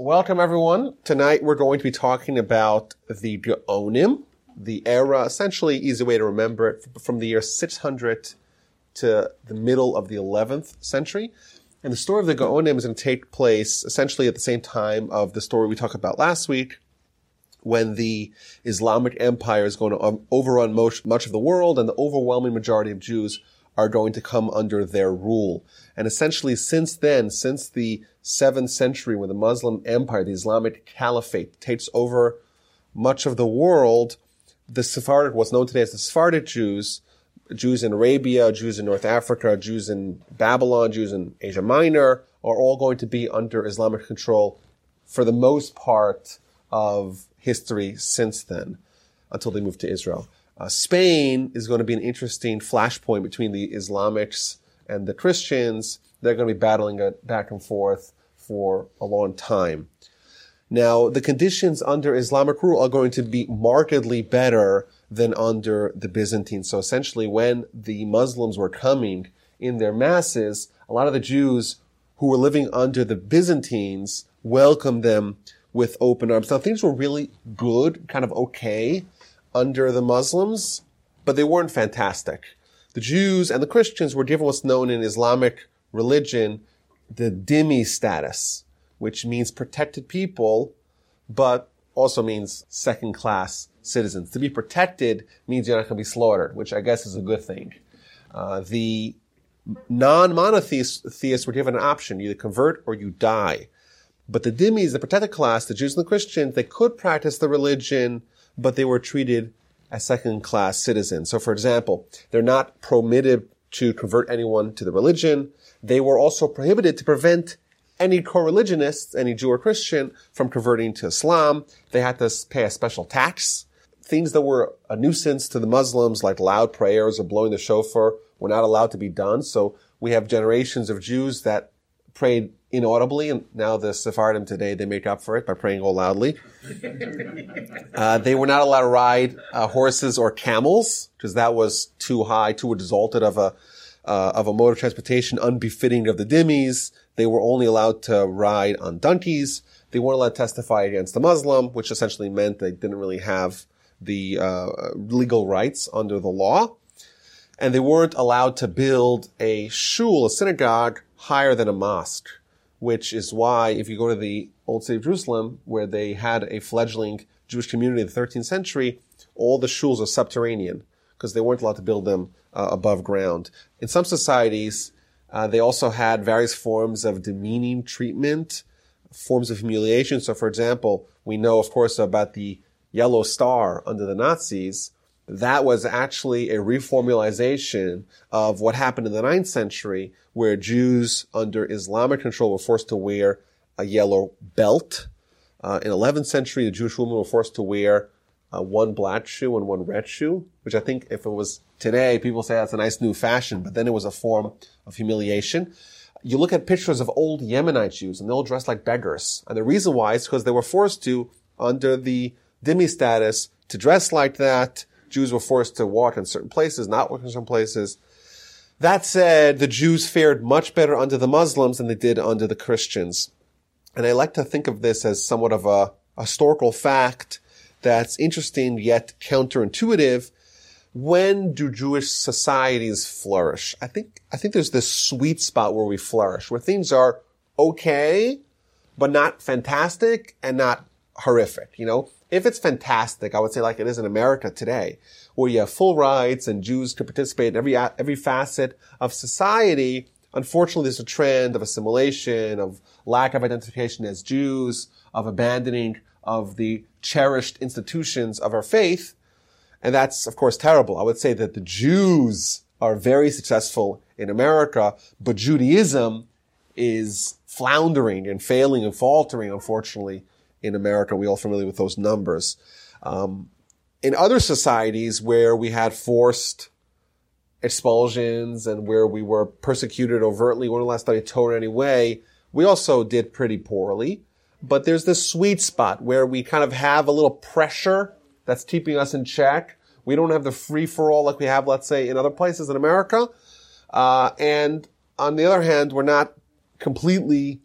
Welcome everyone. Tonight we're going to be talking about the Gaonim, the era, essentially easy way to remember it, from the year 600 to the middle of the 11th century. And the story of the Gaonim is going to take place essentially at the same time of the story we talked about last week, when the Islamic Empire is going to um, overrun much of the world and the overwhelming majority of Jews are going to come under their rule. And essentially since then, since the 7th century when the Muslim empire, the Islamic Caliphate takes over much of the world, the Sephardic, what's known today as the Sephardic Jews, Jews in Arabia, Jews in North Africa, Jews in Babylon, Jews in Asia Minor, are all going to be under Islamic control for the most part of history since then, until they moved to Israel. Uh, Spain is going to be an interesting flashpoint between the Islamics and the Christians. They're going to be battling it back and forth for a long time. Now, the conditions under Islamic rule are going to be markedly better than under the Byzantines. So essentially, when the Muslims were coming in their masses, a lot of the Jews who were living under the Byzantines welcomed them with open arms. Now, things were really good, kind of okay under the Muslims, but they weren't fantastic. The Jews and the Christians were given what's known in Islamic religion the dhimmi status, which means protected people, but also means second class citizens. To be protected means you're not going to be slaughtered, which I guess is a good thing. Uh, the non-monotheists were given an option. Either convert or you die. But the dhimmis, the protected class, the Jews and the Christians, they could practice the religion, but they were treated as second class citizens. So for example, they're not permitted to convert anyone to the religion. They were also prohibited to prevent any co-religionists, any Jew or Christian, from converting to Islam. They had to pay a special tax. Things that were a nuisance to the Muslims, like loud prayers or blowing the shofar, were not allowed to be done. So we have generations of Jews that prayed inaudibly, and now the Sephardim today, they make up for it by praying all loudly. uh, they were not allowed to ride uh, horses or camels, because that was too high, too exalted of a uh, of a mode of transportation unbefitting of the dhimmis. They were only allowed to ride on donkeys. They weren't allowed to testify against the Muslim, which essentially meant they didn't really have the uh, legal rights under the law. And they weren't allowed to build a shul, a synagogue, higher than a mosque, which is why if you go to the old city of Jerusalem, where they had a fledgling Jewish community in the 13th century, all the shuls are subterranean because they weren't allowed to build them uh, above ground. In some societies, uh, they also had various forms of demeaning treatment, forms of humiliation. So, for example, we know, of course, about the yellow star under the Nazis. That was actually a reformulation of what happened in the 9th century, where Jews under Islamic control were forced to wear a yellow belt. Uh, in 11th century, the Jewish women were forced to wear uh, one black shoe and one red shoe, which I think if it was today, people say that's a nice new fashion, but then it was a form of humiliation. You look at pictures of old Yemenite Jews and they're all dressed like beggars. And the reason why is because they were forced to, under the dhimmi status, to dress like that. Jews were forced to walk in certain places, not walk in certain places. That said, the Jews fared much better under the Muslims than they did under the Christians. And I like to think of this as somewhat of a historical fact that's interesting yet counterintuitive. When do Jewish societies flourish? I think, I think there's this sweet spot where we flourish, where things are okay, but not fantastic and not horrific. You know, if it's fantastic, I would say like it is in America today, where you have full rights and Jews can participate in every, every facet of society. Unfortunately, there's a trend of assimilation, of lack of identification as Jews, of abandoning of the cherished institutions of our faith. And that's, of course, terrible. I would say that the Jews are very successful in America, but Judaism is floundering and failing and faltering, unfortunately, in America. We're all familiar with those numbers. Um, in other societies where we had forced expulsions and where we were persecuted overtly, we weren't allowed to study Torah anyway, we also did pretty poorly but there's this sweet spot where we kind of have a little pressure that's keeping us in check. We don't have the free for all like we have, let's say, in other places in America. Uh, and on the other hand, we're not completely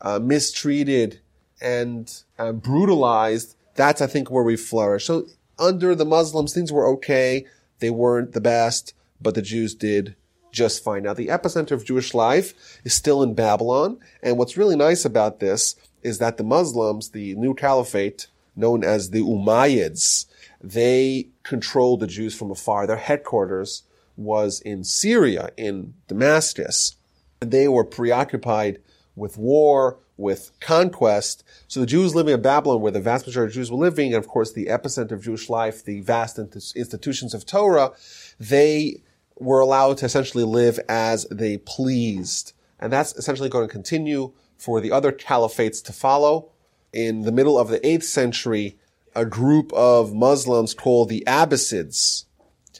uh, mistreated and uh, brutalized, that's, I think, where we flourish. So under the Muslims, things were okay. They weren't the best, but the Jews did just fine. Now, the epicenter of Jewish life is still in Babylon. And what's really nice about this is that the Muslims, the new caliphate, known as the Umayyads, they controlled the Jews from afar. Their headquarters was in Syria, in Damascus. They were preoccupied with war, with conquest. So the Jews living in Babylon, where the vast majority of Jews were living, and of course the epicenter of Jewish life, the vast institutions of Torah, they were allowed to essentially live as they pleased. And that's essentially going to continue for the other caliphates to follow. In the middle of the 8th century, a group of Muslims called the Abbasids,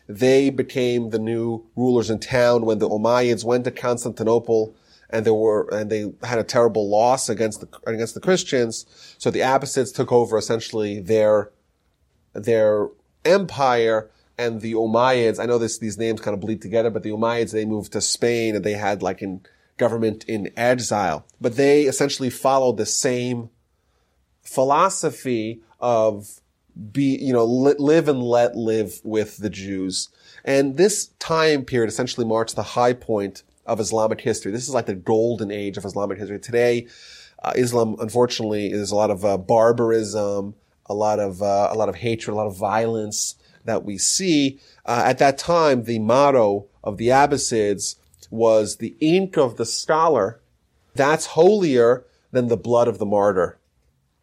they became the new rulers in town when the Umayyads went to Constantinople and they were, and they had a terrible loss against the, against the Christians. So the Abbasids took over essentially their, their empire and the Umayyads, I know this, these names kind of bleed together, but the Umayyads, they moved to Spain and they had like in government in exile. But they essentially followed the same philosophy of be, you know, li- live and let live with the Jews. And this time period essentially marks the high point of Islamic history. This is like the golden age of Islamic history. Today, uh, Islam, unfortunately, is a lot of uh, barbarism, a lot of uh, a lot of hatred, a lot of violence that we see. Uh, at that time, the motto of the Abbasids was the ink of the scholar. That's holier than the blood of the martyr.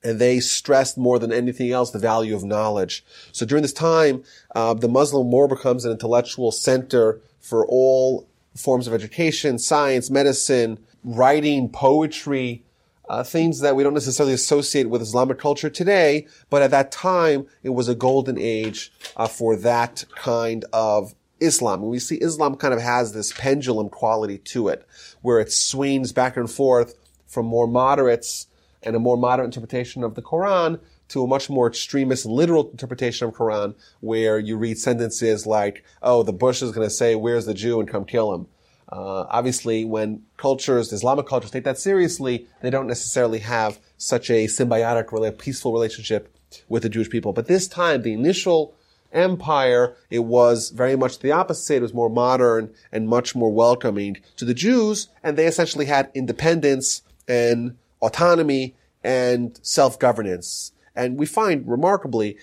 And they stressed more than anything else the value of knowledge. So during this time, uh, the Muslim more becomes an intellectual center for all forms of education, science, medicine, writing, poetry, uh, things that we don't necessarily associate with Islamic culture today, but at that time it was a golden age uh, for that kind of Islam. And we see Islam kind of has this pendulum quality to it, where it swings back and forth from more moderates and a more modern interpretation of the Quran to a much more extremist literal interpretation of Quran, where you read sentences like, "Oh, the Bush is going to say, where's the Jew?" and come kill him. Uh, obviously, when cultures, Islamic cultures, take that seriously, they don't necessarily have such a symbiotic, really peaceful relationship with the Jewish people. But this time, the initial empire, it was very much the opposite. It was more modern and much more welcoming to the Jews, and they essentially had independence and autonomy and self-governance. And we find remarkably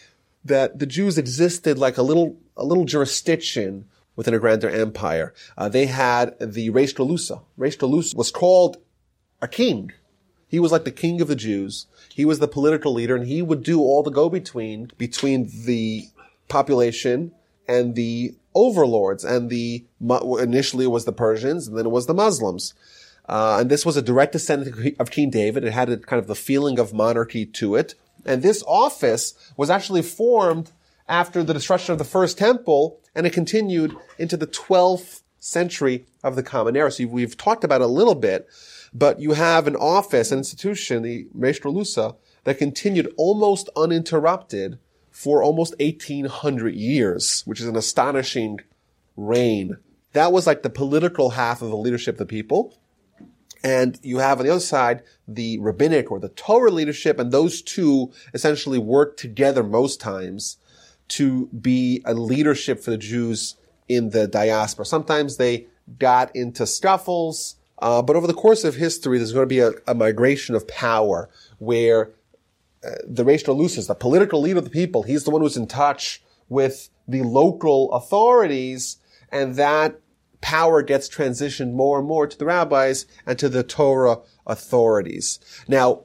that the Jews existed like a little, a little jurisdiction within a grander empire. Uh, they had the Reish Galusa. Was called a king. He was like the king of the Jews. He was the political leader and he would do all the go-between between the population and the overlords and the, initially it was the Persians and then it was the Muslims. Uh, and this was a direct descendant of King David. It had a, kind of the feeling of monarchy to it. And this office was actually formed after the destruction of the first temple and it continued into the 12th century of the Common Era. So we've talked about it a little bit, but you have an office, an institution, the Reish Galusa, that continued almost uninterrupted for almost 1800 years, which is an astonishing reign. That was like the political half of the leadership of the people. And you have on the other side the rabbinic or the Torah leadership, and those two essentially work together most times to be a leadership for the Jews in the diaspora. Sometimes they got into scuffles, uh, but over the course of history, there's going to be a, a migration of power where uh, the Reish Galusa, the political leader of the people, he's the one who's in touch with the local authorities, and that power gets transitioned more and more to the rabbis and to the Torah authorities. Now,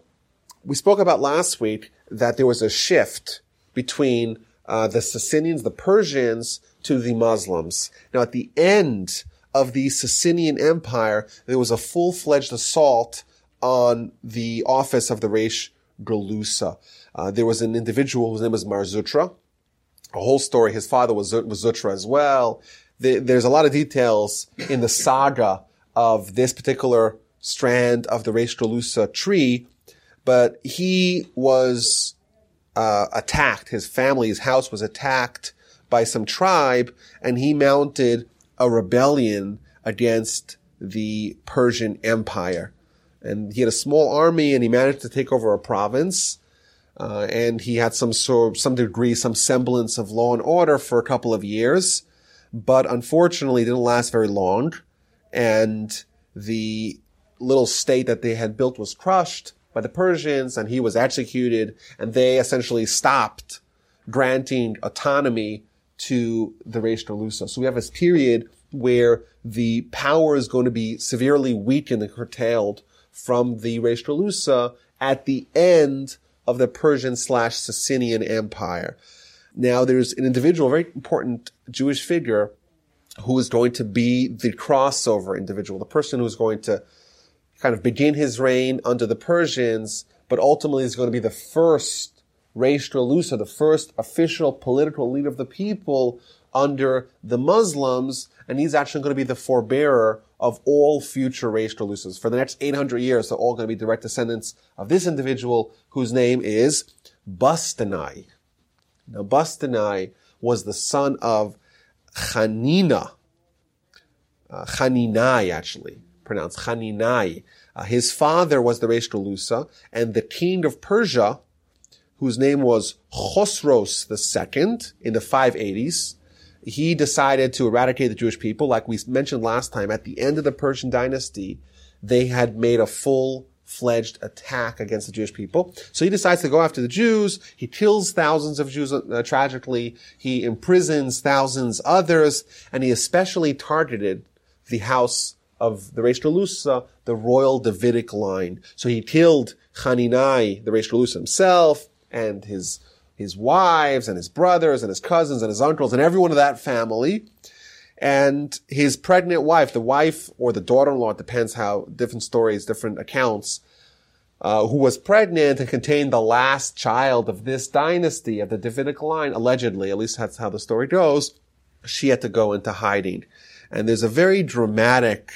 we spoke about last week that there was a shift between uh, the Sassanians, the Persians, to the Muslims. Now, at the end of the Sassanian Empire, there was a full-fledged assault on the office of the Reish Galusa. Uh, there was an individual whose name was Mar Zutra. A whole story. His father was, was Zutra as well. The, there's a lot of details in the saga of this particular strand of the Reish tree, but he was uh, attacked. His family, his house was attacked by some tribe, and he mounted a rebellion against the Persian Empire. And he had a small army and he managed to take over a province. Uh, and he had some sort, some degree, some semblance of law and order for a couple of years, but unfortunately didn't last very long. And the little state that they had built was crushed by the Persians and he was executed and they essentially stopped granting autonomy to the Reish Galusa. So we have this period where the power is going to be severely weakened and curtailed from the Reish Galusa at the end of the Persian slash Sassanian Empire. Now there's an individual, a very important Jewish figure who is going to be the crossover individual, the person who is going to kind of begin his reign under the Persians, but ultimately is going to be the first Reish the first official political leader of the people under the Muslims, and he's actually going to be the forebearer of all future Reish. For the next 800 years, they're all going to be direct descendants of this individual whose name is Bastanai. Now, Bastanai was the son of Chanina, uh, Chaninai actually, pronounced Chaninai. Uh, his father was the Reish Galusa, and the king of Persia, whose name was Chosros II in the 580s, he decided to eradicate the Jewish people. Like we mentioned last time, at the end of the Persian dynasty, they had made a full fledged attack against the Jewish people. So he decides to go after the Jews. He kills thousands of Jews uh, tragically. He imprisons thousands others, and he especially targeted the house of the Reish Galusa, the royal Davidic line. So he killed Chaninai, the Reish Galusa himself, and his his wives and his brothers and his cousins and his uncles and everyone of that family. And his pregnant wife, the wife or the daughter-in-law, depends how different stories, different accounts, uh, who was pregnant and contained the last child of this dynasty of the Davidic line, allegedly, at least that's how the story goes. She had to go into hiding. And there's a very dramatic,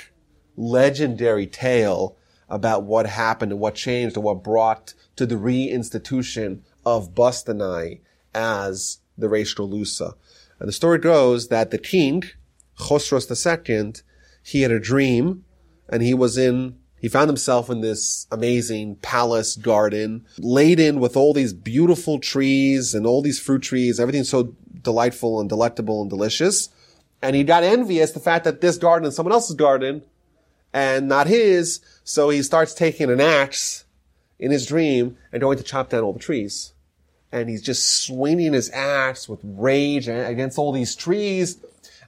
legendary tale about what happened and what changed and what brought to the reinstitution of Bastanai as the Reish Galusa. And the story goes that the king, Chosros II, he had a dream and he was in, he found himself in this amazing palace garden laden with all these beautiful trees and all these fruit trees, everything so delightful and delectable and delicious. And he got envious the fact that this garden is someone else's garden and not his. So he starts taking an axe in his dream and going to chop down all the trees and he's just swinging his axe with rage against all these trees,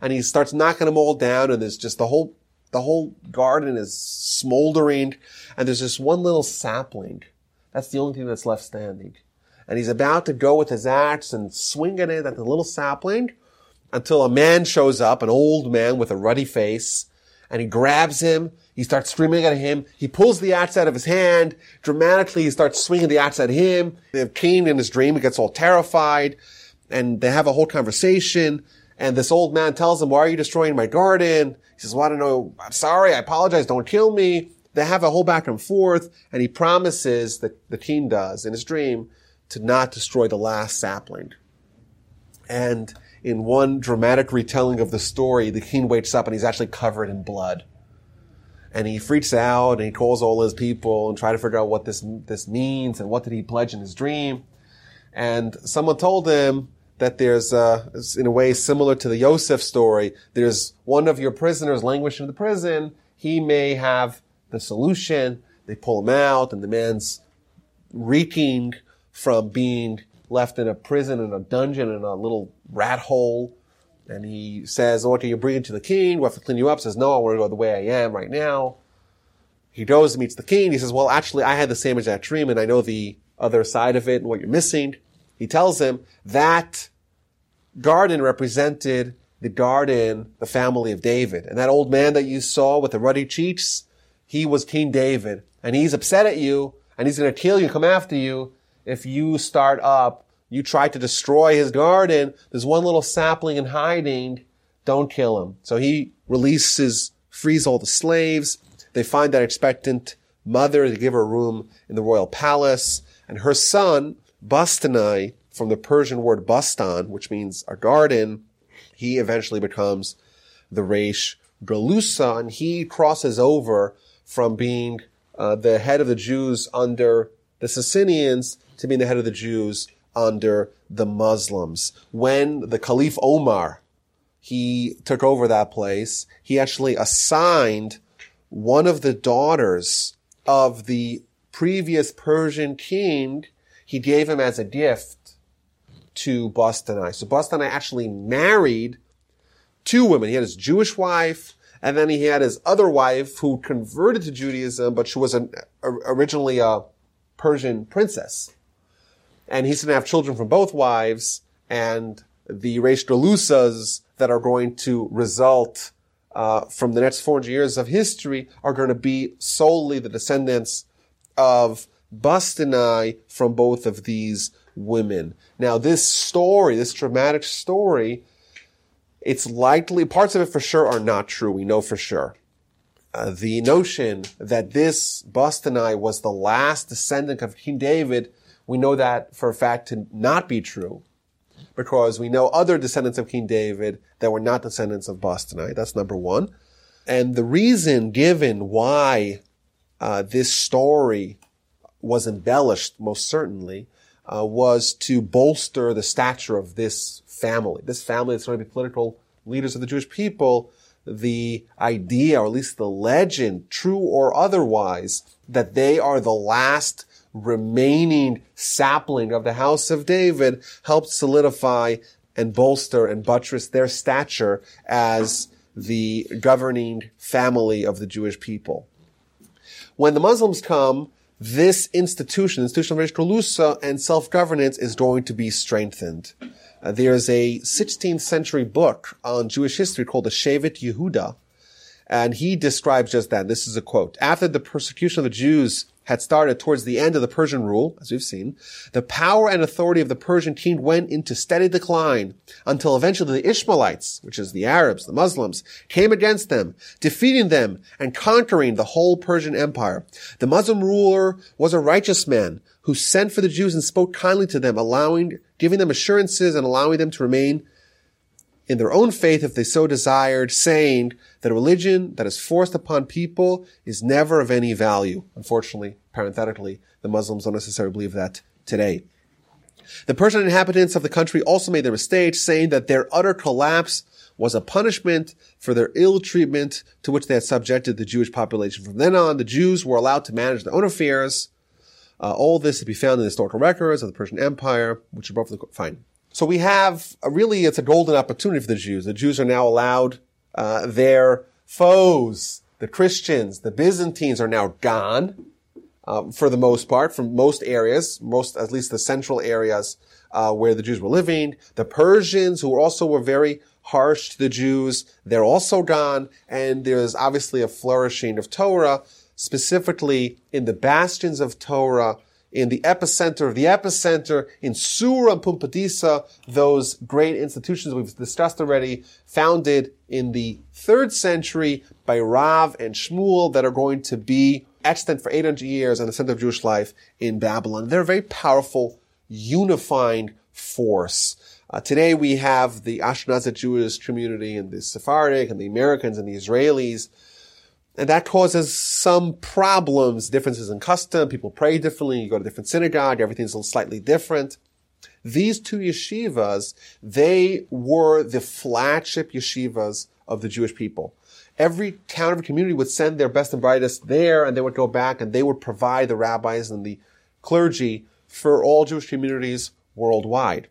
and he starts knocking them all down, and there's just the whole the whole garden is smoldering, and there's just one little sapling. That's the only thing that's left standing. And he's about to go with his axe and swing it at the little sapling until a man shows up, an old man with a ruddy face, and he grabs him he starts screaming at him. He pulls the axe out of his hand. Dramatically, he starts swinging the axe at him. Cain in his dream. He gets all terrified and they have a whole conversation. And this old man tells him, why are you destroying my garden? He says, well, I don't know. I'm sorry. I apologize. Don't kill me. They have a whole back and forth and he promises that the king does in his dream to not destroy the last sapling. And in one dramatic retelling of the story, the king wakes up and he's actually covered in blood and he freaks out and he calls all his people and try to figure out what this this means and what did he pledge in his dream. And someone told him that there's uh, in a way similar to the Yosef story. There's one of your prisoners languishing in the prison. He may have the solution. They pull him out, and the man's reeking from being left in a prison in a dungeon in a little rat hole and he says, oh, can you bring to the king? We'll have to clean you up. Says, no, I want to go the way I am right now. He goes and meets the king. He says, well, actually, I had the same exact dream and I know the other side of it and what you're missing. He tells him that garden represented the garden, the family of David. And that old man that you saw with the ruddy cheeks, he was King David. And he's upset at you and he's going to kill you, come after you if you start up you try to destroy his garden. There's one little sapling in hiding. Don't kill him. So he releases, frees all the slaves. They find that expectant mother to give her room in the royal palace. And her son, Bastanai, from the Persian word bastan, which means a garden, he eventually becomes the Reish Galusa, and he crosses over from being uh, the head of the Jews under the Sassanians to being the head of the Jews under the Muslims. When the Caliph Omar, he took over that place, he actually assigned one of the daughters of the previous Persian king, he gave him as a gift to Bostanai. So Bostanai actually married two women. He had his Jewish wife, and then he had his other wife who converted to Judaism, but she was an, originally a Persian princess. And he's going to have children from both wives, and the Reish that are going to result uh, from the next 400 years of history are going to be solely the descendants of Bastanai from both of these women. Now, this story, this dramatic story, it's likely, parts of it for sure are not true. We know for sure. Uh, the notion that this Bastanai was the last descendant of King David, we know that for a fact to not be true because we know other descendants of King David that were not descendants of Bastanai. That's number one. And the reason given why uh, this story was embellished, most certainly, uh, was to bolster the stature of this family. This family that's going to be political leaders of the Jewish people. The idea, or at least the legend, true or otherwise, that they are the last remaining sapling of the house of David helped solidify and bolster and buttress their stature as the governing family of the Jewish people. When the Muslims come, this institution, institutional Reish and self-governance is going to be strengthened. Uh, there's a 16th century book on Jewish history called the Shevet Yehuda, and he describes just that. This is a quote. After the persecution of the Jews had started towards the end of the Persian rule, as we've seen, the power and authority of the Persian king went into steady decline until eventually the Ishmaelites, which is the Arabs, the Muslims, came against them, defeating them and conquering the whole Persian empire. The Muslim ruler was a righteous man who sent for the Jews and spoke kindly to them, allowing, giving them assurances and allowing them to remain in their own faith if they so desired, saying that a religion that is forced upon people is never of any value. Unfortunately, parenthetically, the Muslims don't necessarily believe that today. The Persian inhabitants of the country also made their mistake, saying that their utter collapse was a punishment for their ill treatment to which they had subjected the Jewish population. From then on, the Jews were allowed to manage their own affairs. Uh, all this to be found in the historical records of the Persian Empire, which are both fine. So we have a, really, it's a golden opportunity for the Jews. The Jews are now allowed, uh, their foes, the Christians, the Byzantines are now gone, um, for the most part, from most areas, most, at least the central areas, uh, where the Jews were living. The Persians, who also were very harsh to the Jews, they're also gone. And there's obviously a flourishing of Torah, specifically in the bastions of Torah, in the epicenter of the epicenter, in Sura and Pumbedisa, those great institutions we've discussed already, founded in the third century by Rav and Shmuel that are going to be extant for 800 years and the center of Jewish life in Babylon. They're a very powerful, unifying force. Uh, today we have the Ashkenazi Jewish community and the Sephardic and the Americans and the Israelis and that causes some problems, differences in custom. People pray differently. You go to different synagogue. Everything's a little slightly different. These two yeshivas, they were the flagship yeshivas of the Jewish people. Every town, every community would send their best and brightest there and they would go back and they would provide the rabbis and the clergy for all Jewish communities worldwide.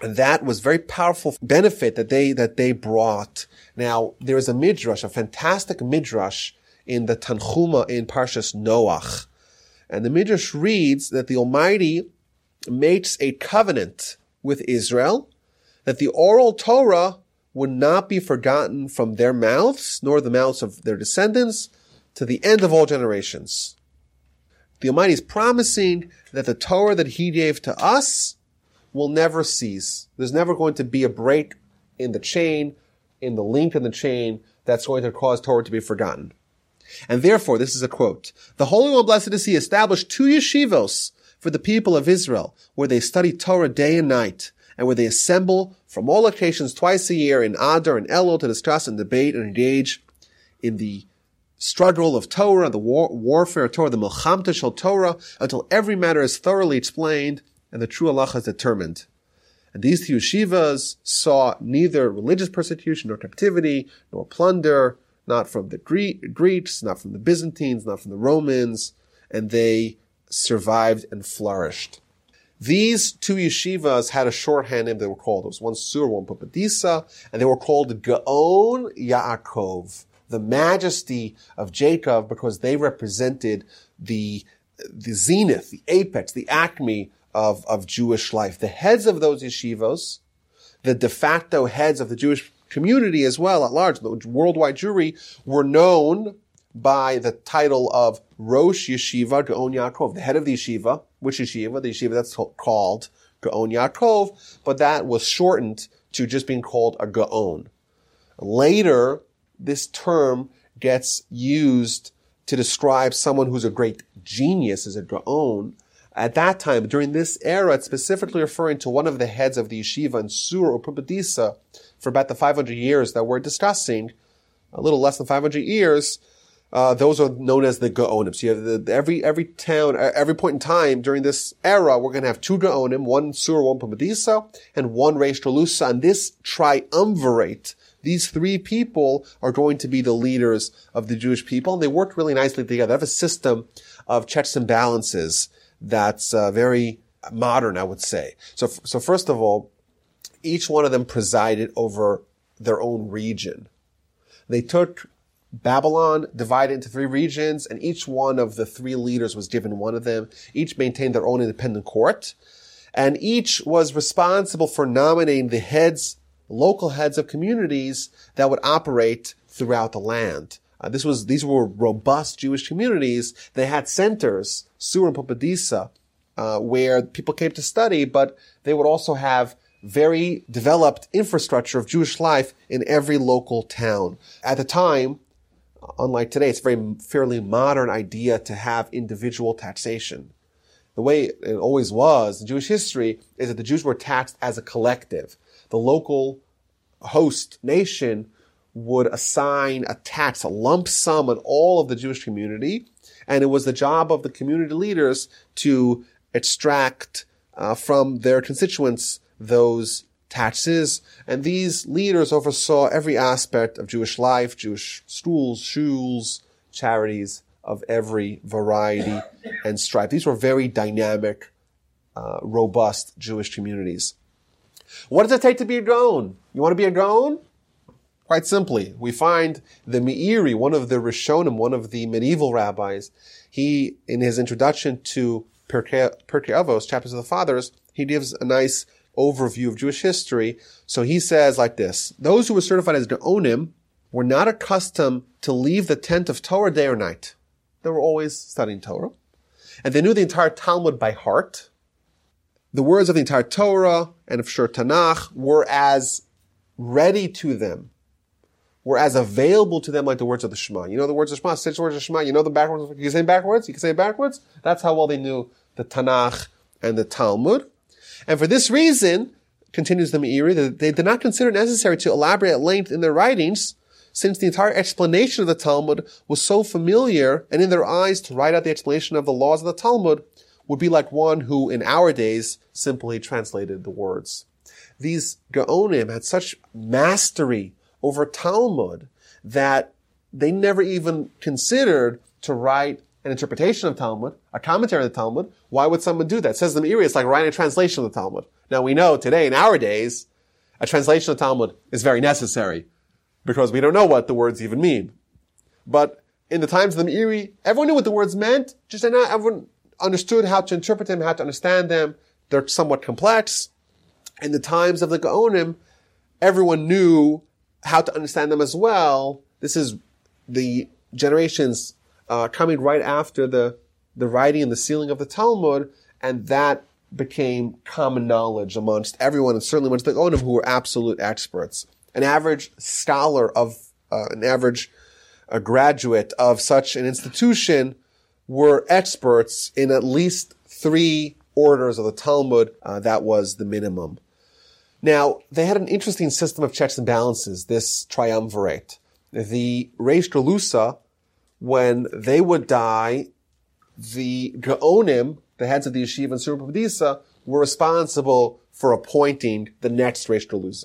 And that was very powerful benefit that they, that they brought. Now, there is a midrash, a fantastic midrash in the Tanchuma in Parshas Noach. And the Midrash reads that the Almighty makes a covenant with Israel that the oral Torah would not be forgotten from their mouths, nor the mouths of their descendants, to the end of all generations. The Almighty is promising that the Torah that He gave to us will never cease. There's never going to be a break in the chain, in the link in the chain that's going to cause Torah to be forgotten. And therefore, this is a quote, the Holy One, blessed is He, established two yeshivos for the people of Israel, where they study Torah day and night, and where they assemble from all locations twice a year in Adar and Elul to discuss and debate and engage in the struggle of Torah, and the war, warfare of Torah, the milchamta shel Torah, until every matter is thoroughly explained and the true halacha is determined. And these two yeshivas saw neither religious persecution nor captivity nor plunder, not from the Greeks, not from the Byzantines, not from the Romans, and they survived and flourished. These two yeshivas had a shorthand name they were called. It was one Sur, one Pumbedisa, and they were called Gaon Yaakov, the majesty of Jacob, because they represented the, the zenith, the apex, the acme of, of Jewish life. The heads of those yeshivos, the de facto heads of the Jewish community as well at large, the worldwide Jewry, were known by the title of Rosh Yeshiva Gaon Yaakov, the head of the yeshiva. Which yeshiva? The yeshiva that's called Gaon Yaakov, but that was shortened to just being called a Gaon. Later, this term gets used to describe someone who's a great genius as a Gaon, at that time, during this era, it's specifically referring to one of the heads of the yeshiva in Sur or Pumbedisa for about the 500 years that we're discussing, a little less than 500 years. Uh, those are known as the Gaonim. So you have the, every, every town, every point in time during this era, we're going to have two Gaonim, one Sur, one Pumbedisa, and one Reish. And this triumvirate, these three people are going to be the leaders of the Jewish people. And they worked really nicely together. They have a system of checks and balances that's uh, very modern, I would say. So, so first of all, each one of them presided over their own region. They took Babylon, divided into three regions, and each one of the three leaders was given one of them. Each maintained their own independent court, and each was responsible for nominating the heads, local heads of communities that would operate throughout the land. Uh, this was, these were robust Jewish communities. They had centers, Sur and Pumbedisa, uh, where people came to study, but they would also have very developed infrastructure of Jewish life in every local town. At the time, unlike today, it's a very fairly modern idea to have individual taxation. The way it always was in Jewish history is that the Jews were taxed as a collective. The local host nation would assign a tax, a lump sum on all of the Jewish community, and it was the job of the community leaders to extract uh, from their constituents those taxes. And these leaders oversaw every aspect of Jewish life, Jewish schools, shuls, charities of every variety and stripe. These were very dynamic, uh, robust Jewish communities. What does it take to be a Gaon? You want to be a Gaon? Quite simply, we find the Meiri, one of the Rishonim, one of the medieval rabbis, he, in his introduction to Pirkei Avos, Chapters of the Fathers, he gives a nice overview of Jewish history. So he says like this, those who were certified as Gaonim were not accustomed to leave the tent of Torah day or night. They were always studying Torah. And they knew the entire Talmud by heart. The words of the entire Torah and of Shur Tanakh were as ready to them were as available to them like the words of the Shema. You know the words of Shema, six words of Shema. You know the backwards. You can say backwards. You can say backwards. That's how well they knew the Tanakh and the Talmud. And for this reason, continues the Meiri, that they did not consider it necessary to elaborate at length in their writings, since the entire explanation of the Talmud was so familiar, and in their eyes to write out the explanation of the laws of the Talmud would be like one who, in our days, simply translated the words. These Gaonim had such mastery over Talmud that they never even considered to write an interpretation of Talmud, a commentary on the Talmud. Why would someone do that? says the Meiri, it's like writing a translation of the Talmud. Now we know today, in our days, a translation of Talmud is very necessary because we don't know what the words even mean. But in the times of the Meiri, everyone knew what the words meant, just not everyone understood how to interpret them, how to understand them. They're somewhat complex. In the times of the Gaonim, everyone knew how to understand them as well. This is the generations uh, coming right after the the writing and the sealing of the Talmud, and that became common knowledge amongst everyone, and certainly amongst the Onim, who were absolute experts. An average scholar of uh, an average a graduate of such an institution were experts in at least three orders of the Talmud. Uh, that was the minimum. Now, they had an interesting system of checks and balances, this triumvirate. The Reish Galusa when they would die, the Gaonim, the heads of the yeshiva and Sura were responsible for appointing the next Reish.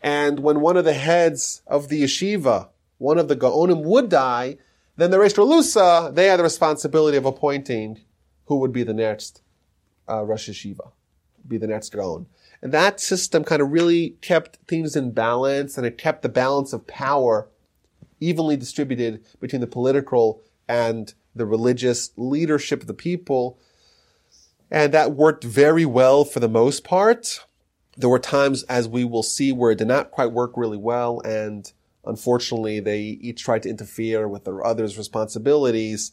And when one of the heads of the yeshiva, one of the Gaonim would die, then the Reish they had the responsibility of appointing who would be the next uh, Rosh Yeshiva, be the next Gaon. And that system kind of really kept things in balance and it kept the balance of power evenly distributed between the political and the religious leadership of the people. And that worked very well for the most part. There were times, as we will see, where it did not quite work really well. And unfortunately, they each tried to interfere with their others' responsibilities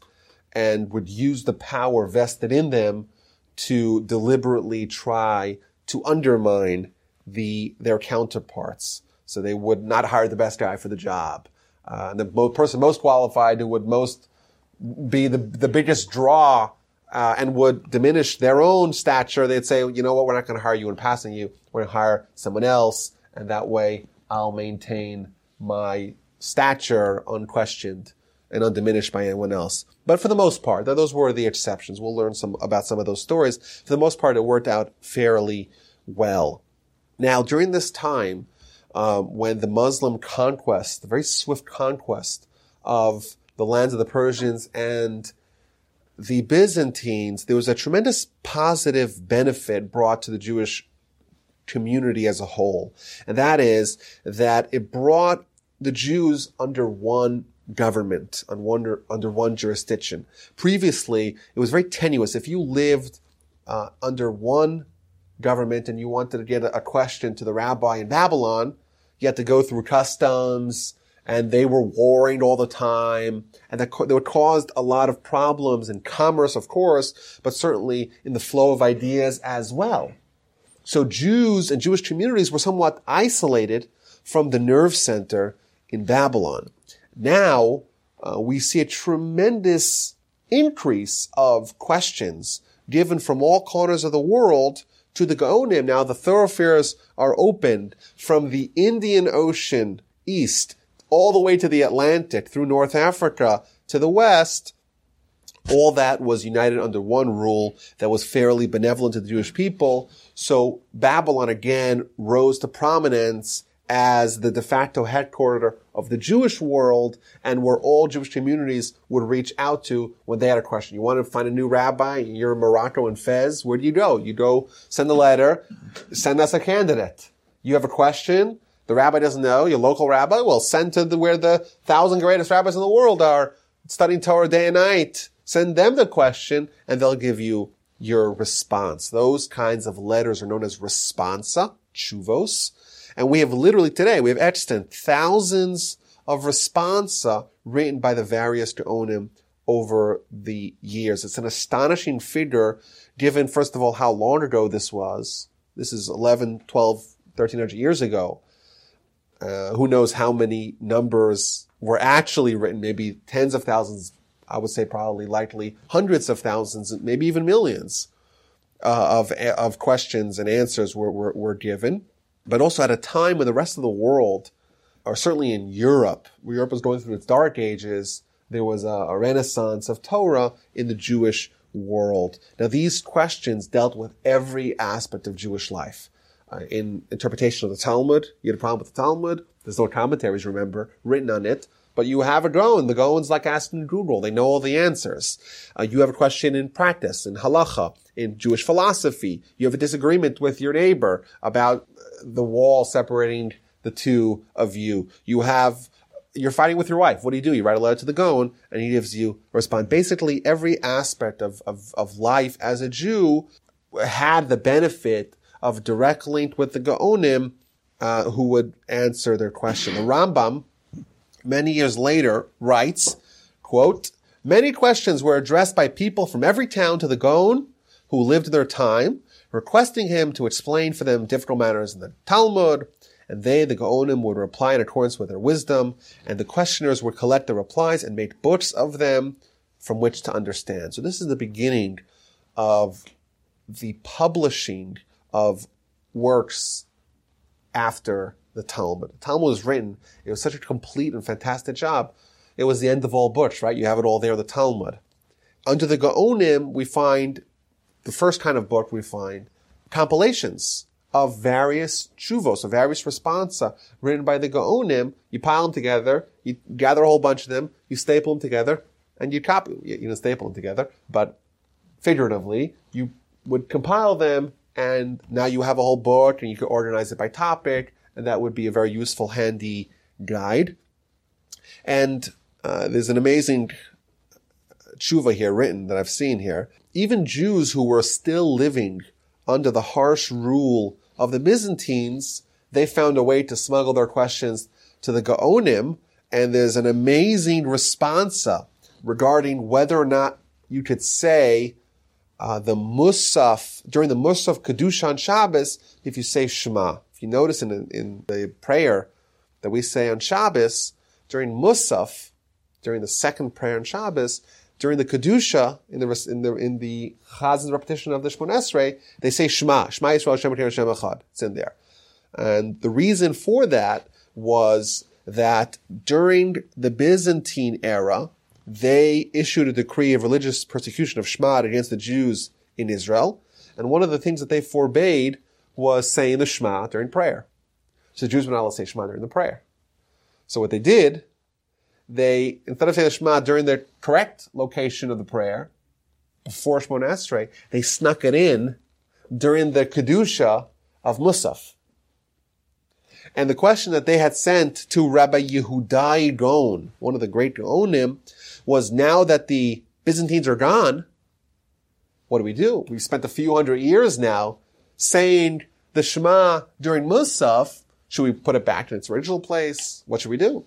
and would use the power vested in them to deliberately try to undermine the, their counterparts. So they would not hire the best guy for the job. Uh, the person most qualified who would most be the, the biggest draw uh, and would diminish their own stature, they'd say, you know what, we're not going to hire you in passing you. We're going to hire someone else, and that way I'll maintain my stature unquestioned and undiminished by anyone else. But for the most part, those were the exceptions. We'll learn some about some of those stories. For the most part, it worked out fairly well. Now, during this time, um, when the Muslim conquest, the very swift conquest of the lands of the Persians and the Byzantines, there was a tremendous positive benefit brought to the Jewish community as a whole. And that is that it brought the Jews under one government, under, under one jurisdiction. Previously, it was very tenuous. If you lived uh, under one government and you wanted to get a, a question to the rabbi in Babylon, you had to go through customs, and they were warring all the time, and that, that caused a lot of problems in commerce, of course, but certainly in the flow of ideas as well. So Jews and Jewish communities were somewhat isolated from the nerve center in Babylon. Now, uh, we see a tremendous increase of questions given from all corners of the world to the Gaonim. Now the thoroughfares are opened from the Indian Ocean east all the way to the Atlantic through North Africa to the west. All that was united under one rule that was fairly benevolent to the Jewish people. So Babylon again rose to prominence as the de facto headquarter of the Jewish world and where all Jewish communities would reach out to when they had a question. You want to find a new rabbi, you're in Morocco and Fez, where do you go? You go send a letter, send us a candidate. You have a question, the rabbi doesn't know, your local rabbi, well, send to the, where the thousand greatest rabbis in the world are studying Torah day and night. Send them the question and they'll give you your response. Those kinds of letters are known as responsa, teshuvos. And we have literally today, we have extant thousands of responsa written by the various Gaonim over the years. It's an astonishing figure given, first of all, how long ago this was. This is 11, 12, 1300 years ago. Uh, who knows how many numbers were actually written, maybe tens of thousands, I would say probably likely hundreds of thousands, maybe even millions uh, of, of questions and answers were, were, were given but also at a time when the rest of the world, or certainly in Europe, where Europe was going through its dark ages, there was a, a renaissance of Torah in the Jewish world. Now, these questions dealt with every aspect of Jewish life. Uh, in interpretation of the Talmud, you had a problem with the Talmud. There's no commentaries, remember, written on it. But you have a Gaon. The Gaon's like asking Google. They know all the answers. Uh, you have a question in practice, in halacha, in Jewish philosophy. You have a disagreement with your neighbor about the wall separating the two of you. You have, you're fighting with your wife. What do you do? You write a letter to the Gaon and he gives you a response. Basically, every aspect of, of, of life as a Jew had the benefit of direct link with the Gaonim, uh, who would answer their question. The Rambam, many years later, writes, quote, Many questions were addressed by people from every town to the Gaon who lived their time, requesting him to explain for them difficult matters in the Talmud, and they, the Gaonim, would reply in accordance with their wisdom, and the questioners would collect the replies and make books of them from which to understand. So this is the beginning of the publishing of works after the Talmud. The Talmud was written, it was such a complete and fantastic job. it was the end of all books, right? You have it all there the Talmud. Under the Gaonim, we find the first kind of book we find compilations of various teshuvos, of various responsa written by the Gaonim. You pile them together, you gather a whole bunch of them, you staple them together, and you copy, you, you don't staple them together, but figuratively, you would compile them and now you have a whole book and you can organize it by topic and that would be a very useful, handy guide. And uh, there's an amazing tshuva here written that I've seen here. Even Jews who were still living under the harsh rule of the Byzantines, they found a way to smuggle their questions to the Gaonim, and there's an amazing responsa regarding whether or not you could say uh, the Musaf, during the Musaf Kedushan Shabbos, if you say Shema. If you notice in, in the prayer that we say on Shabbos, during Musaf, during the second prayer on Shabbos, during the Kedusha, in the, in the, in the Chazan's repetition of the Shmon Esrei, they say Shema, Shema Yisrael Shem Shem Echad. It's in there. And the reason for that was that during the Byzantine era, they issued a decree of religious persecution of Shema against the Jews in Israel. And one of the things that they forbade was saying the Shema during prayer. So the Jews were not allowed to say Shema during the prayer. So what they did, they, instead of saying the Shema during the correct location of the prayer, before Shemon Esrei, they snuck it in during the Kedusha of Musaf. And the question that they had sent to Rabbi Yehudai Gaon, one of the great Gaonim, was now that the Byzantines are gone, what do we do? We've spent a few hundred years now saying the Shema during Musaf. Should we put it back in its original place? What should we do?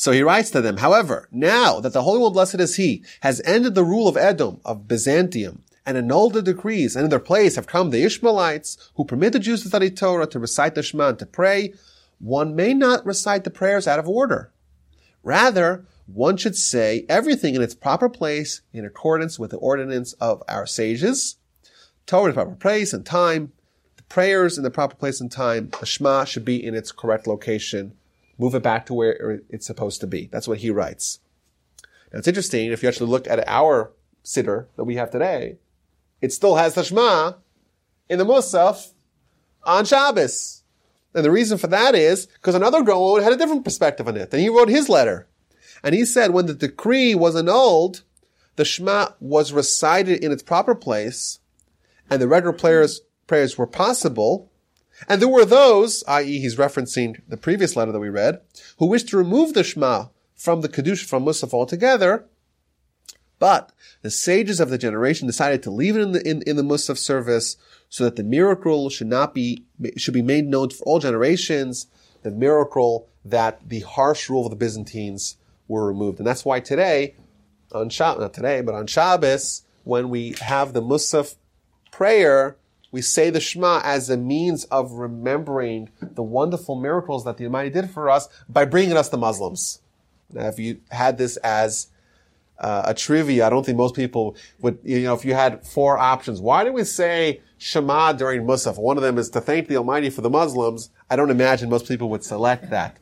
So he writes to them, however, now that the Holy One, blessed is He, has ended the rule of Edom, of Byzantium, and annulled the decrees, and in their place have come the Ishmaelites, who permit the Jews to study Torah, to recite the Shema, and to pray, one may not recite the prayers out of order. Rather, one should say everything in its proper place in accordance with the ordinance of our sages. Torah in the proper place and time. The prayers in the proper place and time. The Shema should be in its correct location. Move it back to where it's supposed to be. That's what he writes. Now it's interesting if you actually look at our siddur that we have today, it still has the Shema in the Musaf on Shabbos. And the reason for that is because another Gaon had a different perspective on it. And he wrote his letter. And he said when the decree was annulled, the Shema was recited in its proper place, and the regular prayers, prayers were possible. And there were those, i.e., he's referencing the previous letter that we read, who wished to remove the Shema from the Kedusha, from Musaf altogether. But the sages of the generation decided to leave it in the, in, in the Musaf service so that the miracle should not be, should be made known for all generations. The miracle that the harsh rule of the Byzantines were removed. And that's why today, on Shabbos, not today, but on Shabbos, when we have the Musaf prayer, we say the Shema as a means of remembering the wonderful miracles that the Almighty did for us by bringing us the Muslims. Now, if you had this as uh, a trivia, I don't think most people would, you know, if you had four options, why do we say Shema during Musaf? One of them is to thank the Almighty for the Muslims. I don't imagine most people would select that.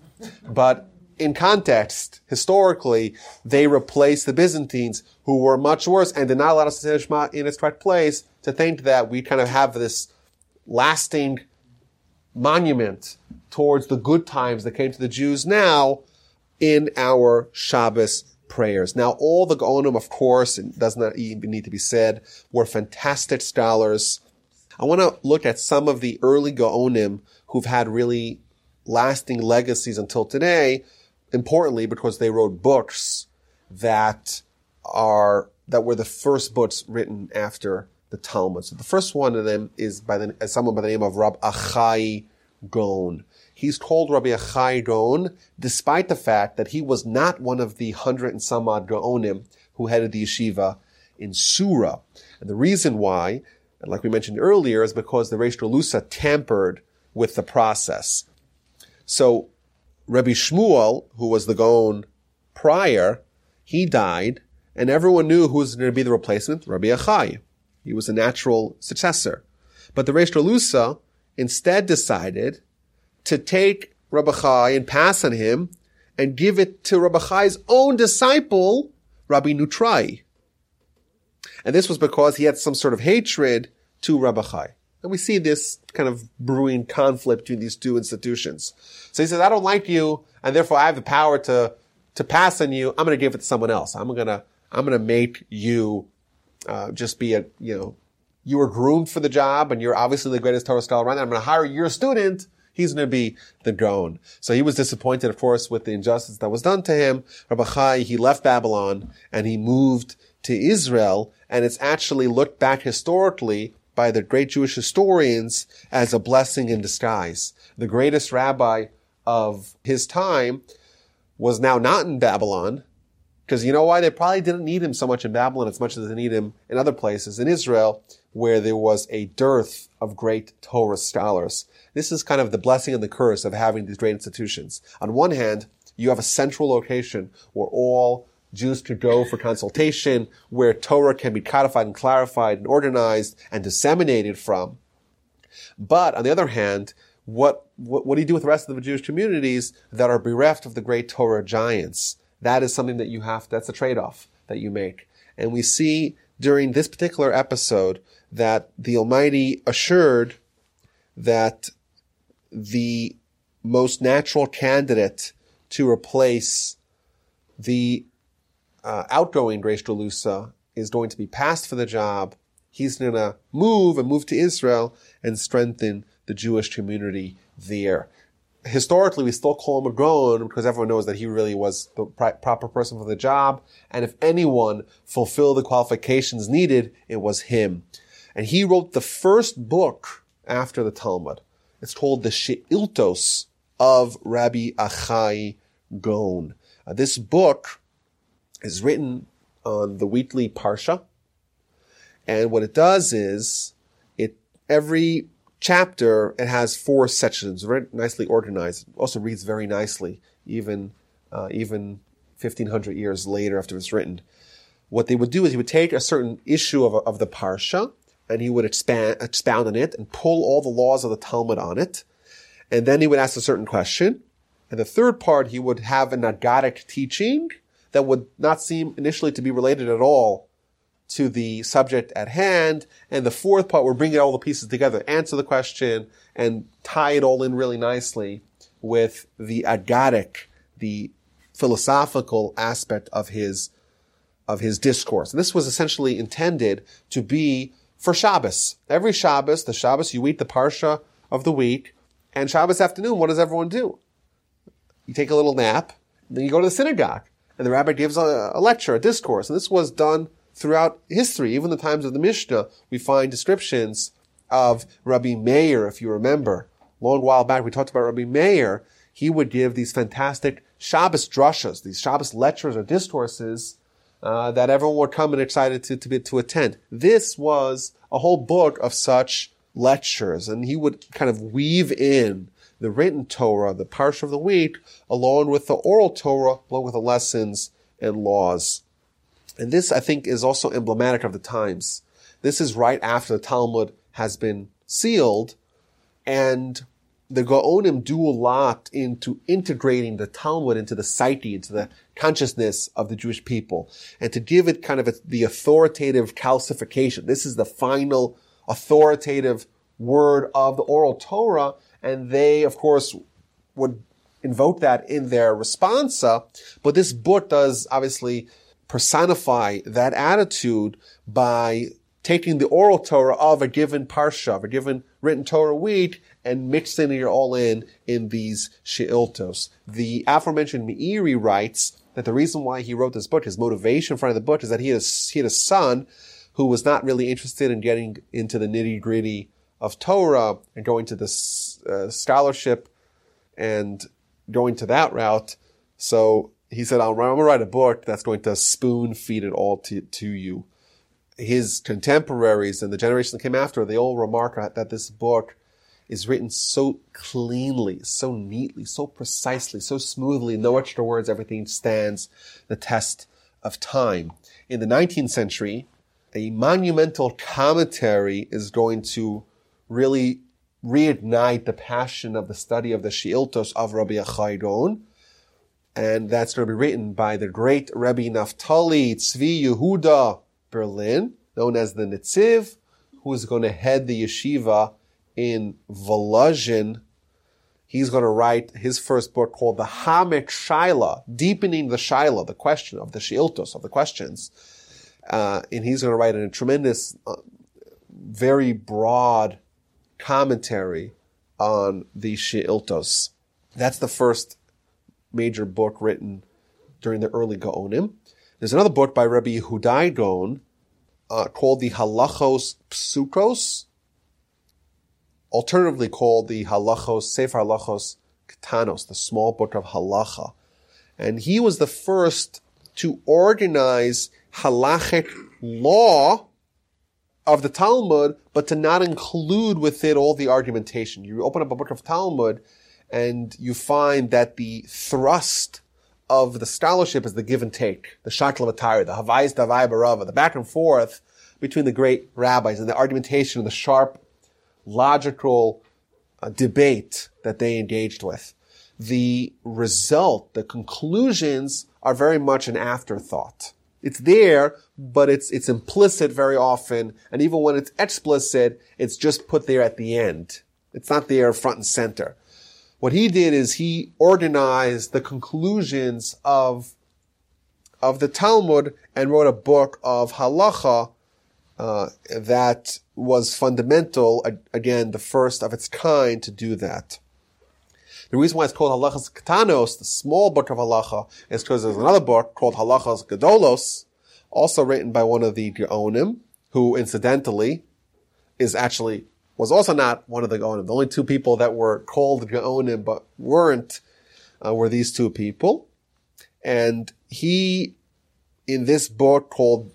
But in context, historically, they replaced the Byzantines, who were much worse and did not allow us to say the Shema in its correct place, to think that we kind of have this lasting monument towards the good times that came to the Jews now in our Shabbos prayers. Now, all the Gaonim, of course, it does not even need to be said, were fantastic scholars. I want to look at some of the early Gaonim who've had really lasting legacies until today importantly because they wrote books that are that were the first books written after the Talmud. So the first one of them is by the, someone by the name of Rav Achai Gaon. He's called Rabbi Achai Gaon, despite the fact that he was not one of the hundred and some odd Gaonim who headed the yeshiva in Sura. And the reason why, and like we mentioned earlier, is because the Reish Galusa tampered with the process. So Rabbi Shmuel, who was the Gaon prior, he died, and everyone knew who was going to be the replacement, Rabbi Achai. He was a natural successor. But the Reish Galusa instead decided to take Rabbi and pass on him and give it to Rabbi own disciple, Rabbi Nutrai. And this was because he had some sort of hatred to Rabbi. And we see this kind of brewing conflict between these two institutions. So he says, I don't like you, and therefore I have the power to, to pass on you. I'm going to give it to someone else. I'm going to, I'm going to make you, uh, just be a, you know, you were groomed for the job and you're obviously the greatest Torah scholar around. I'm going to hire your student. He's going to be the Gaon. So he was disappointed, of course, with the injustice that was done to him. Rabbi Chai, he left Babylon and he moved to Israel. And it's actually looked back historically by the great Jewish historians as a blessing in disguise. The greatest rabbi of his time was now not in Babylon, because you know why? They probably didn't need him so much in Babylon as much as they need him in other places. In Israel, where there was a dearth of great Torah scholars. This is kind of the blessing and the curse of having these great institutions. On one hand, you have a central location where all Jews could go for consultation, where Torah can be codified and clarified and organized and disseminated from. But on the other hand, what, what, what do you do with the rest of the Jewish communities that are bereft of the great Torah giants? That is something that you have, that's a trade-off that you make. And we see during this particular episode that the Almighty assured that the most natural candidate to replace the uh, outgoing Reish Galusa is going to be passed for the job. He's going to move and move to Israel and strengthen the Jewish community there. Historically, we still call him a Gaon because everyone knows that he really was the proper person for the job. And if anyone fulfilled the qualifications needed, it was him. And he wrote the first book after the Talmud. It's called the She'iltos of Rabbi Achai Gaon. Uh, this book is written on the weekly Parsha. And what it does is it, every chapter, it has four sections, very nicely organized. It also reads very nicely, even, uh, even 1500 years later after it's written. What they would do is he would take a certain issue of, of the Parsha and he would expand, expound on it and pull all the laws of the Talmud on it. And then he would ask a certain question. And the third part, he would have an agadic teaching that would not seem initially to be related at all to the subject at hand. And the fourth part, we're bringing all the pieces together, answer the question, and tie it all in really nicely with the agadic, the philosophical aspect of his, of his discourse. And this was essentially intended to be for Shabbos. Every Shabbos, the Shabbos, you eat the Parsha of the week, and Shabbos afternoon, what does everyone do? You take a little nap, then you go to the synagogue, and the rabbi gives a, a lecture, a discourse, and this was done throughout history. Even the times of the Mishnah, we find descriptions of Rabbi Meir, if you remember. Long while back, we talked about Rabbi Meir. He would give these fantastic Shabbos drushas, these Shabbos lectures or discourses uh, that everyone would come and excited to, to, be, to attend. This was a whole book of such lectures, and he would kind of weave in the written Torah, the parsha of the week, along with the oral Torah, along with the lessons and laws. And this, I think, is also emblematic of the times. This is right after the Talmud has been sealed, and the Gaonim do a lot into integrating the Talmud into the psyche, into the consciousness of the Jewish people, and to give it kind of a, the authoritative calcification. This is the final authoritative word of the oral Torah, and they, of course, would invoke that in their responsa. But this book does obviously personify that attitude by taking the oral Torah of a given parsha, of a given written Torah week, and mixing it all in in these she'iltos. The aforementioned Meiri writes that the reason why he wrote this book, his motivation for the book, is that he had a, he had a son who was not really interested in getting into the nitty gritty of Torah and going to this uh, scholarship and going to that route. So he said, I'm going to write a book that's going to spoon feed it all to, to you. His contemporaries and the generation that came after, they all remark that this book is written so cleanly, so neatly, so precisely, so smoothly, no extra words, everything stands the test of time. In the 19th century, a monumental commentary is going to really reignite the passion of the study of the She'iltos of Rabbi Achai Gaon. And that's going to be written by the great Rebbe Naftali Tzvi Yehuda Berlin, known as the Netziv, who is going to head the yeshiva in Volozhin. He's going to write his first book called the Ha'amek She'elah, deepening the Shaila, the question of the She'iltos, of the questions. Uh, and he's going to write a tremendous, uh, very broad commentary on the She'iltos. That's the first major book written during the early Gaonim. There's another book by Rabbi Yehudai Gaon uh, called the Halachos Pesukos, alternatively called the Halachos Sefer Halachos Ketanos, the small book of halacha. And he was the first to organize halachic law of the Talmud, but to not include with it all the argumentation. You open up a book of Talmud and you find that the thrust of the scholarship is the give and take, the shakla the havais davai barava, the back and forth between the great rabbis and the argumentation and the sharp, logical uh, debate that they engaged with. The result, the conclusions are very much an afterthought. It's there, but it's, it's implicit very often. And even when it's explicit, it's just put there at the end. It's not there front and center. What he did is he organized the conclusions of, of the Talmud and wrote a book of halacha uh, that was fundamental, again, the first of its kind to do that. The reason why it's called Halachos Ketanos, the small book of Halacha, is because there's another book called Halachos Gedolos, also written by one of the Geonim, who incidentally is actually was also not one of the Gaonim. The only two people that were called Gaonim but weren't uh, were these two people. And he, in this book called,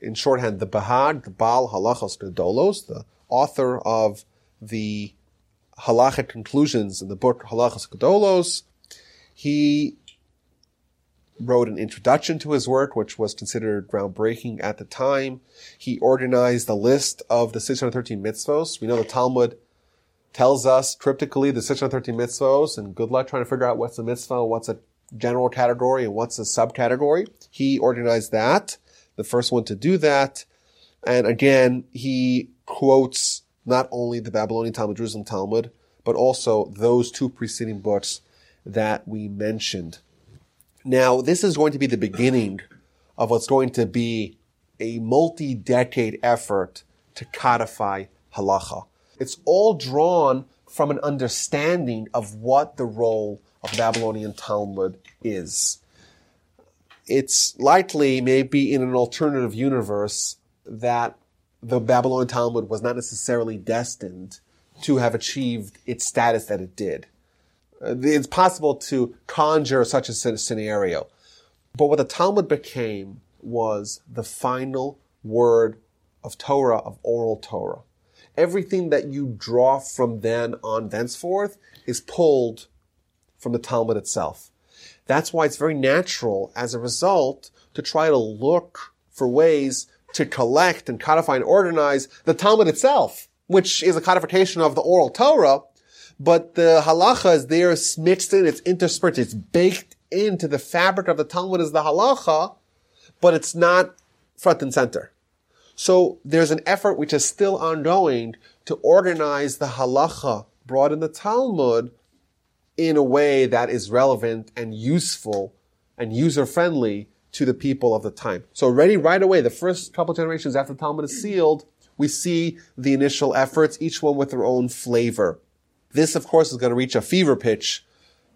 in shorthand, the Bahag, the Baal Halachos Gedolos, the author of the halachic conclusions in the book Halachos Gedolos, he wrote an introduction to his work, which was considered groundbreaking at the time. He organized a list of the 613 mitzvos. We know the Talmud tells us cryptically the 613 mitzvos, and good luck trying to figure out what's a mitzvah, what's a general category, and what's a subcategory. He organized that, the first one to do that. And again, he quotes not only the Babylonian Talmud, Jerusalem Talmud, but also those two preceding books that we mentioned. Now, this is going to be the beginning of what's going to be a multi-decade effort to codify halacha. It's all drawn from an understanding of what the role of Babylonian Talmud is. It's likely, maybe in an alternative universe, that the Babylonian Talmud was not necessarily destined to have achieved its status that it did. Uh, it's possible to conjure such a scenario. But what the Talmud became was the final word of Torah, of oral Torah. Everything that you draw from then on thenceforth is pulled from the Talmud itself. That's why it's very natural, as a result, to try to look for ways to collect and codify and organize the Talmud itself, which is a codification of the oral Torah, but the halacha is there, mixed in, it's interspersed, it's baked into the fabric of the Talmud as the halacha, but it's not front and center. So there's an effort which is still ongoing to organize the halacha brought in the Talmud in a way that is relevant and useful and user friendly to the people of the time. So already right away, the first couple generations after the Talmud is sealed, we see the initial efforts, each one with their own flavor. This, of course, is going to reach a fever pitch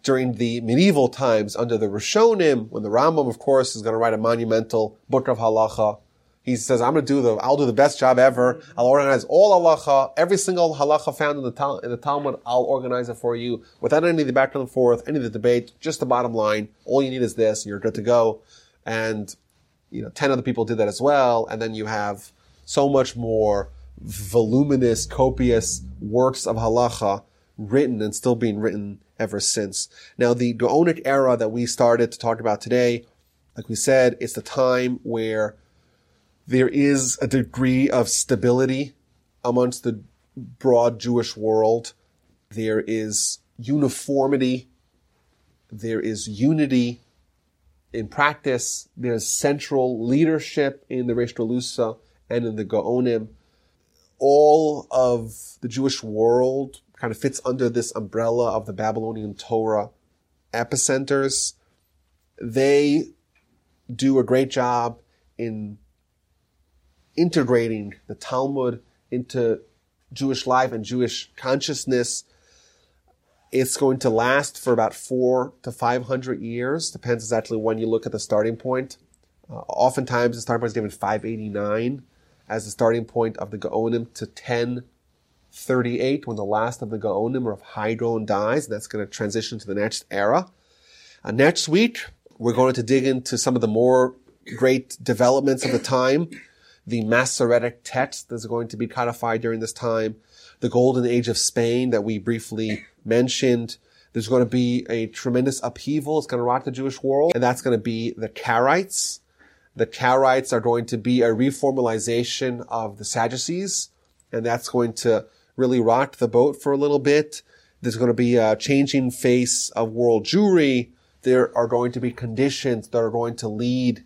during the medieval times under the Rishonim, when the Rambam, of course, is going to write a monumental book of halacha. He says, I'm going to do the, I'll do the best job ever. I'll organize all halacha, every single halacha found in the, Tal- in the Talmud, I'll organize it for you without any of the back and forth, any of the debate, just the bottom line. All you need is this, you're good to go. And, you know, 10 other people did that as well. And then you have so much more voluminous, copious works of halacha written and still being written ever since. Now, the Gaonic era that we started to talk about today, like we said, it's the time where there is a degree of stability amongst the broad Jewish world. There is uniformity. There is unity in practice, there's central leadership in the Reish Galusa and in the Gaonim. All of the Jewish world kind of fits under this umbrella of the Babylonian Torah epicenters. They do a great job in integrating the Talmud into Jewish life and Jewish consciousness. It's going to last for about four to five hundred years. Depends exactly when you look at the starting point. Uh, oftentimes, the starting point is given 589 as the starting point of the Gaonim to 1038 when the last of the Gaonim or Rav Hai Gaon dies. And that's going to transition to the next era. Uh, next week, we're going to dig into some of the more great developments of the time. The Masoretic text that's going to be codified during this time. The golden age of Spain that we briefly mentioned. There's going to be a tremendous upheaval. It's going to rock the Jewish world. And that's going to be the Karaites. The Karaites are going to be a reformalization of the Sadducees. And that's going to really rocked the boat for a little bit. There's going to be a changing face of world Jewry there are going to be conditions that are going to lead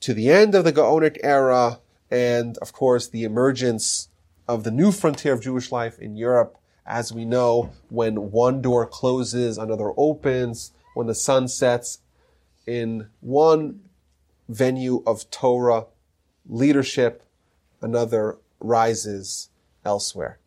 to the end of the Gaonic era and, of course, the emergence of the new frontier of Jewish life in Europe. As we know, when one door closes, another opens. When the sun sets in one venue of Torah leadership, another rises elsewhere.